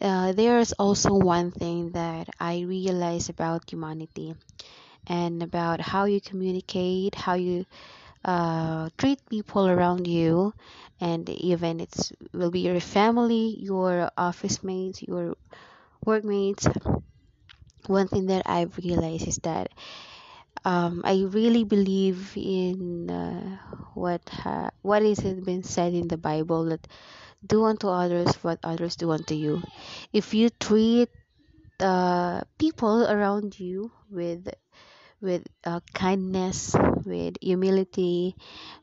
uh, there's also one thing that I realize about humanity and about how you communicate, how you uh, treat people around you, and even it's will be your family, your office mates, your workmates. One thing that I've realized is that um, I really believe in uh, what ha- what is it been said in the Bible that do unto others what others do unto you. If you treat uh, people around you with with uh, kindness, with humility,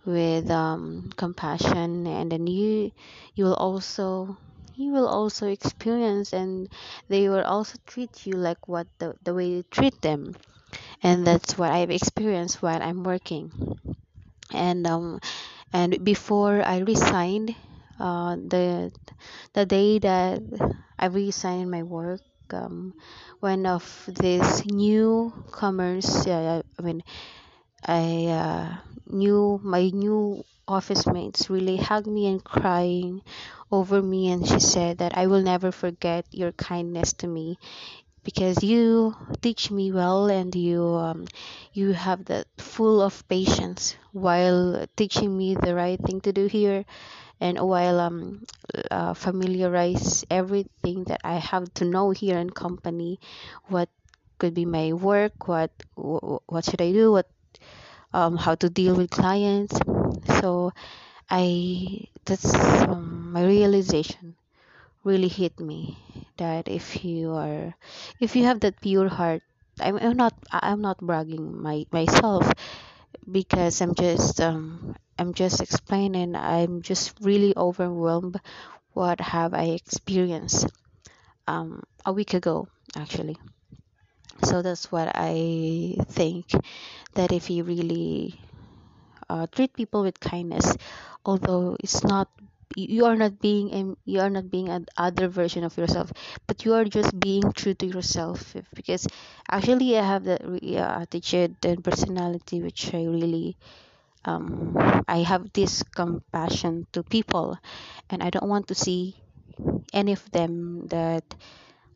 with um, compassion, and then you you will also you will also experience and they will also treat you like what the, the way you treat them and that's what i've experienced while i'm working and um and before i resigned uh the the day that i resigned my work um one of these newcomers uh, i mean i uh, knew my new office mates really hugged me and crying over me and she said that i will never forget your kindness to me because you teach me well and you um, you have that full of patience while teaching me the right thing to do here and while um uh, familiarize everything that I have to know here in company what could be my work what wh- what should I do what um how to deal with clients. So I that's um, my realization really hit me that if you are if you have that pure heart I'm, I'm not I'm not bragging my myself because I'm just um I'm just explaining I'm just really overwhelmed what have I experienced um a week ago actually. So that's what I think that if you really uh, treat people with kindness although it's not you are not being you are not being an other version of yourself but you are just being true to yourself because actually i have that attitude and personality which i really um i have this compassion to people and i don't want to see any of them that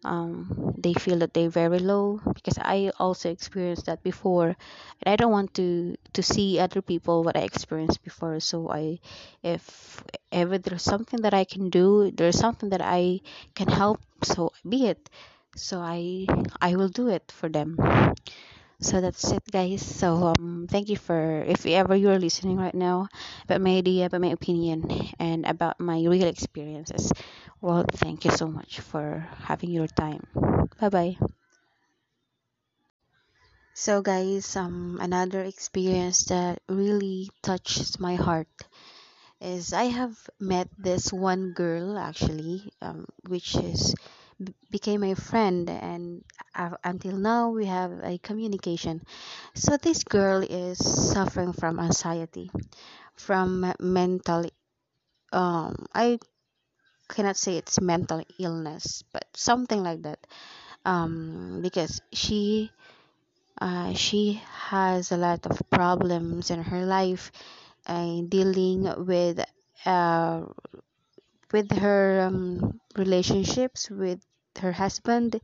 um, they feel that they're very low because I also experienced that before and I don't want to to see other people what I experienced before. So I if ever there's something that I can do there's something that I can help so be it. So I I will do it for them so that's it guys. So um thank you for if ever you're listening right now about my idea about my opinion and about my real experiences. Well thank you so much for having your time. Bye bye so guys um another experience that really touches my heart is i have met this one girl actually um, which is became a friend and until now we have a communication. So this girl is suffering from anxiety from mental um i cannot say it's mental illness but something like that. Um because she uh, she has a lot of problems in her life uh, dealing with uh, with her um, relationships with her husband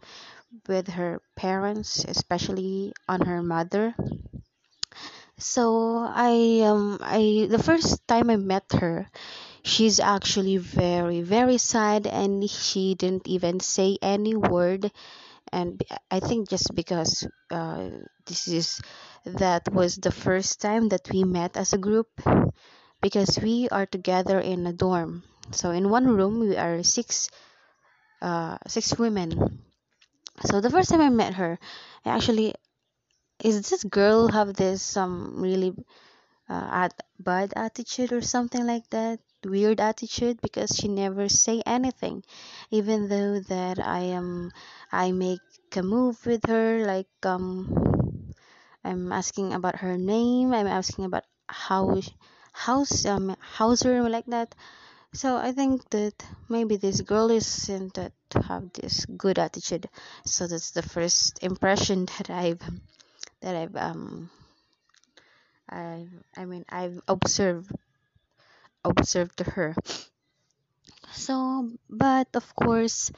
with her parents especially on her mother. So i um i the first time i met her she's actually very very sad and she didn't even say any word. And i think just because uh, this is that was the first time that we met as a group because we are together in a dorm. So in one room we are six uh six women so the first time i met her I actually is this girl have this um really uh, at bad attitude or something like that? Weird attitude? Because she never say anything. Even though that i am i make a move with her like um i'm asking about her name i'm asking about how how's um how's her like that. So i think that maybe this girl isn't that to have this good attitude so that's the first impression that i've that i've um i i mean i've observed observed to her so but of course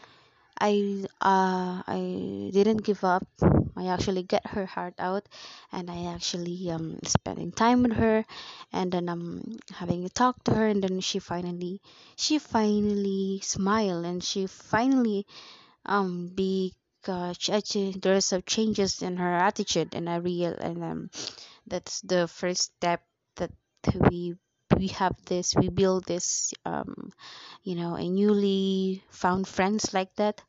I uh I didn't give up. I actually get her heart out, and I actually um spending time with her, and then um having a talk to her, and then she finally she finally smiled, and she finally um be uh, there's some changes in her attitude, and I real and um that's the first step that we we have this we build this um you know a newly found friends like that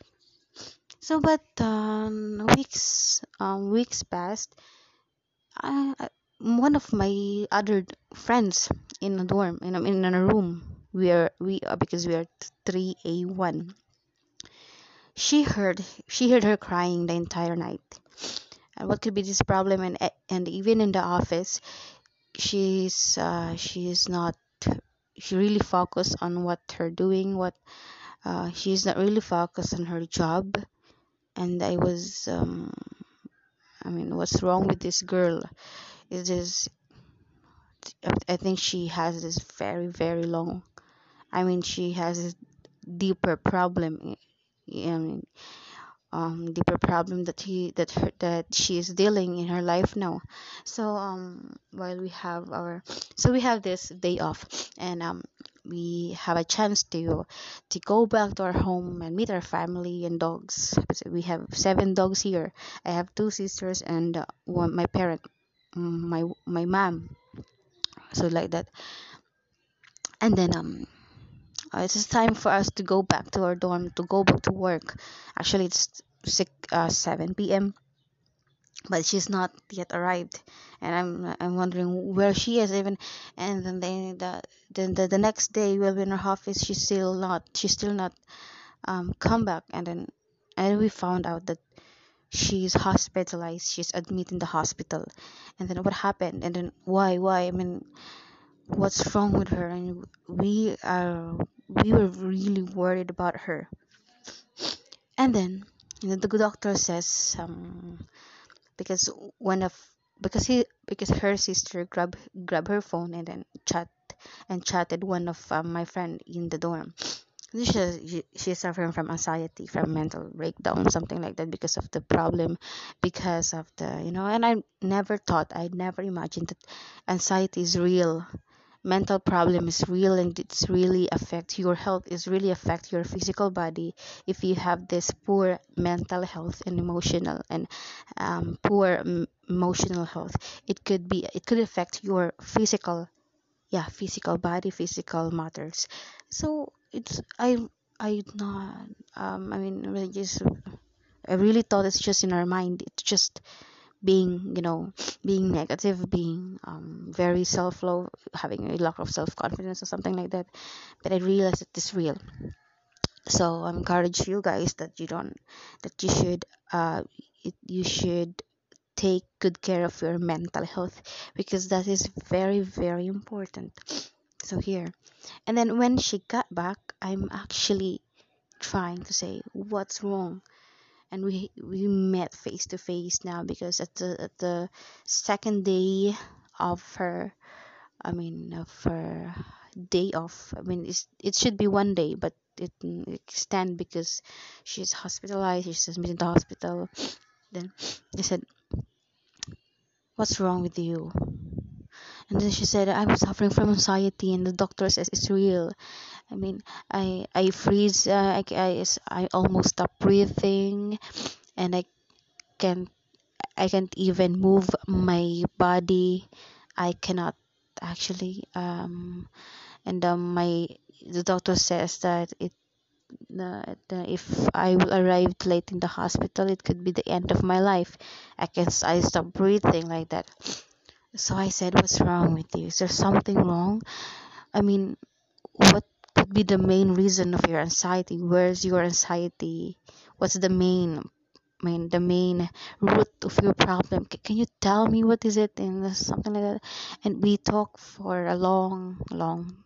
so, but um, weeks um, weeks passed. I, I- one of my other friends in a dorm in a, in a room we are we are because we are three A one. She heard she heard her crying the entire night. And what could be this problem? And and even in the office, she's uh, she's not she really focused on what her doing what uh, she's not really focused on her job and I was um, I mean, what's wrong with this girl? Is this? I think she has this very, very long. I mean, she has a deeper problem. I mean, um, deeper problem that he that her that she is dealing in her life now. So um, while we have our, so we have this day off, and um, we have a chance to to go back to our home and meet our family and dogs. We have seven dogs here. I have two sisters and uh, one my parent, my my mom. So like that, and then um, it's time for us to go back to our dorm to go back to work. Actually, it's six uh, seven p.m. But she's not yet arrived, and I'm I'm wondering where she is even. And then the the, the next day we'll be in her office. She's still not she's still not um come back. And then and we found out that she's hospitalized. She's admitted in the hospital. And then what happened? And then why why? I mean, what's wrong with her? And we are we were really worried about her. And then you know, the doctor says um because one of because he because her sister grab grab her phone and then chat and chatted one of um, my friend in the dorm. She's, she's suffering from anxiety from mental breakdown something like that because of the problem because of the you know and i never thought i never imagined that anxiety is real mental problem is real and it's really affect your health is really affect your physical body if you have this poor mental health and emotional and um, poor m- emotional health. It could be it could affect your physical yeah physical body physical matters. So it's i i not um i mean just i really thought it's just in our mind. It's just being you know being negative being um, very self-love having a lack of self-confidence or something like that but i realized that it's real. So i encourage you guys that you don't that you should uh it, you should take good care of your mental health because that is very very important. So here. And then when she got back i'm actually trying to say what's wrong and we we met face to face now because at the at the second day of her I mean of her day off I mean it's, it should be one day but it extend because she's hospitalized she's admitted to the hospital. Then they said what's wrong with you? And then she said i was suffering from anxiety and the doctor says it's real i mean i i freeze uh, I, I i almost stop breathing and i can't i can't even move my body i cannot actually um and um my the doctor says that it the, if I will arrive late in the hospital, it could be the end of my life. I can I stop breathing like that. So I said, "What's wrong with you? Is there something wrong? I mean, what could be the main reason of your anxiety? Where's your anxiety? What's the main main the main root of your problem? Can you tell me what is it?" And something like that. And we talked for a long, long.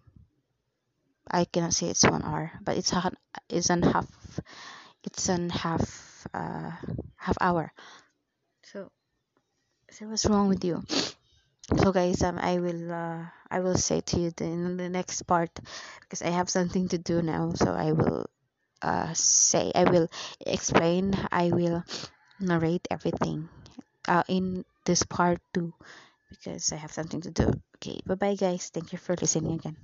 I cannot say it's one hour, but it's a it's an half it's an half uh half hour. So, so what's wrong with you? So guys um i will uh i will say to you in the next part because i have something to do now. So i will uh, say i will explain i will narrate everything uh, in this part too because i have something to do. Okay bye bye guys. Thank you for listening again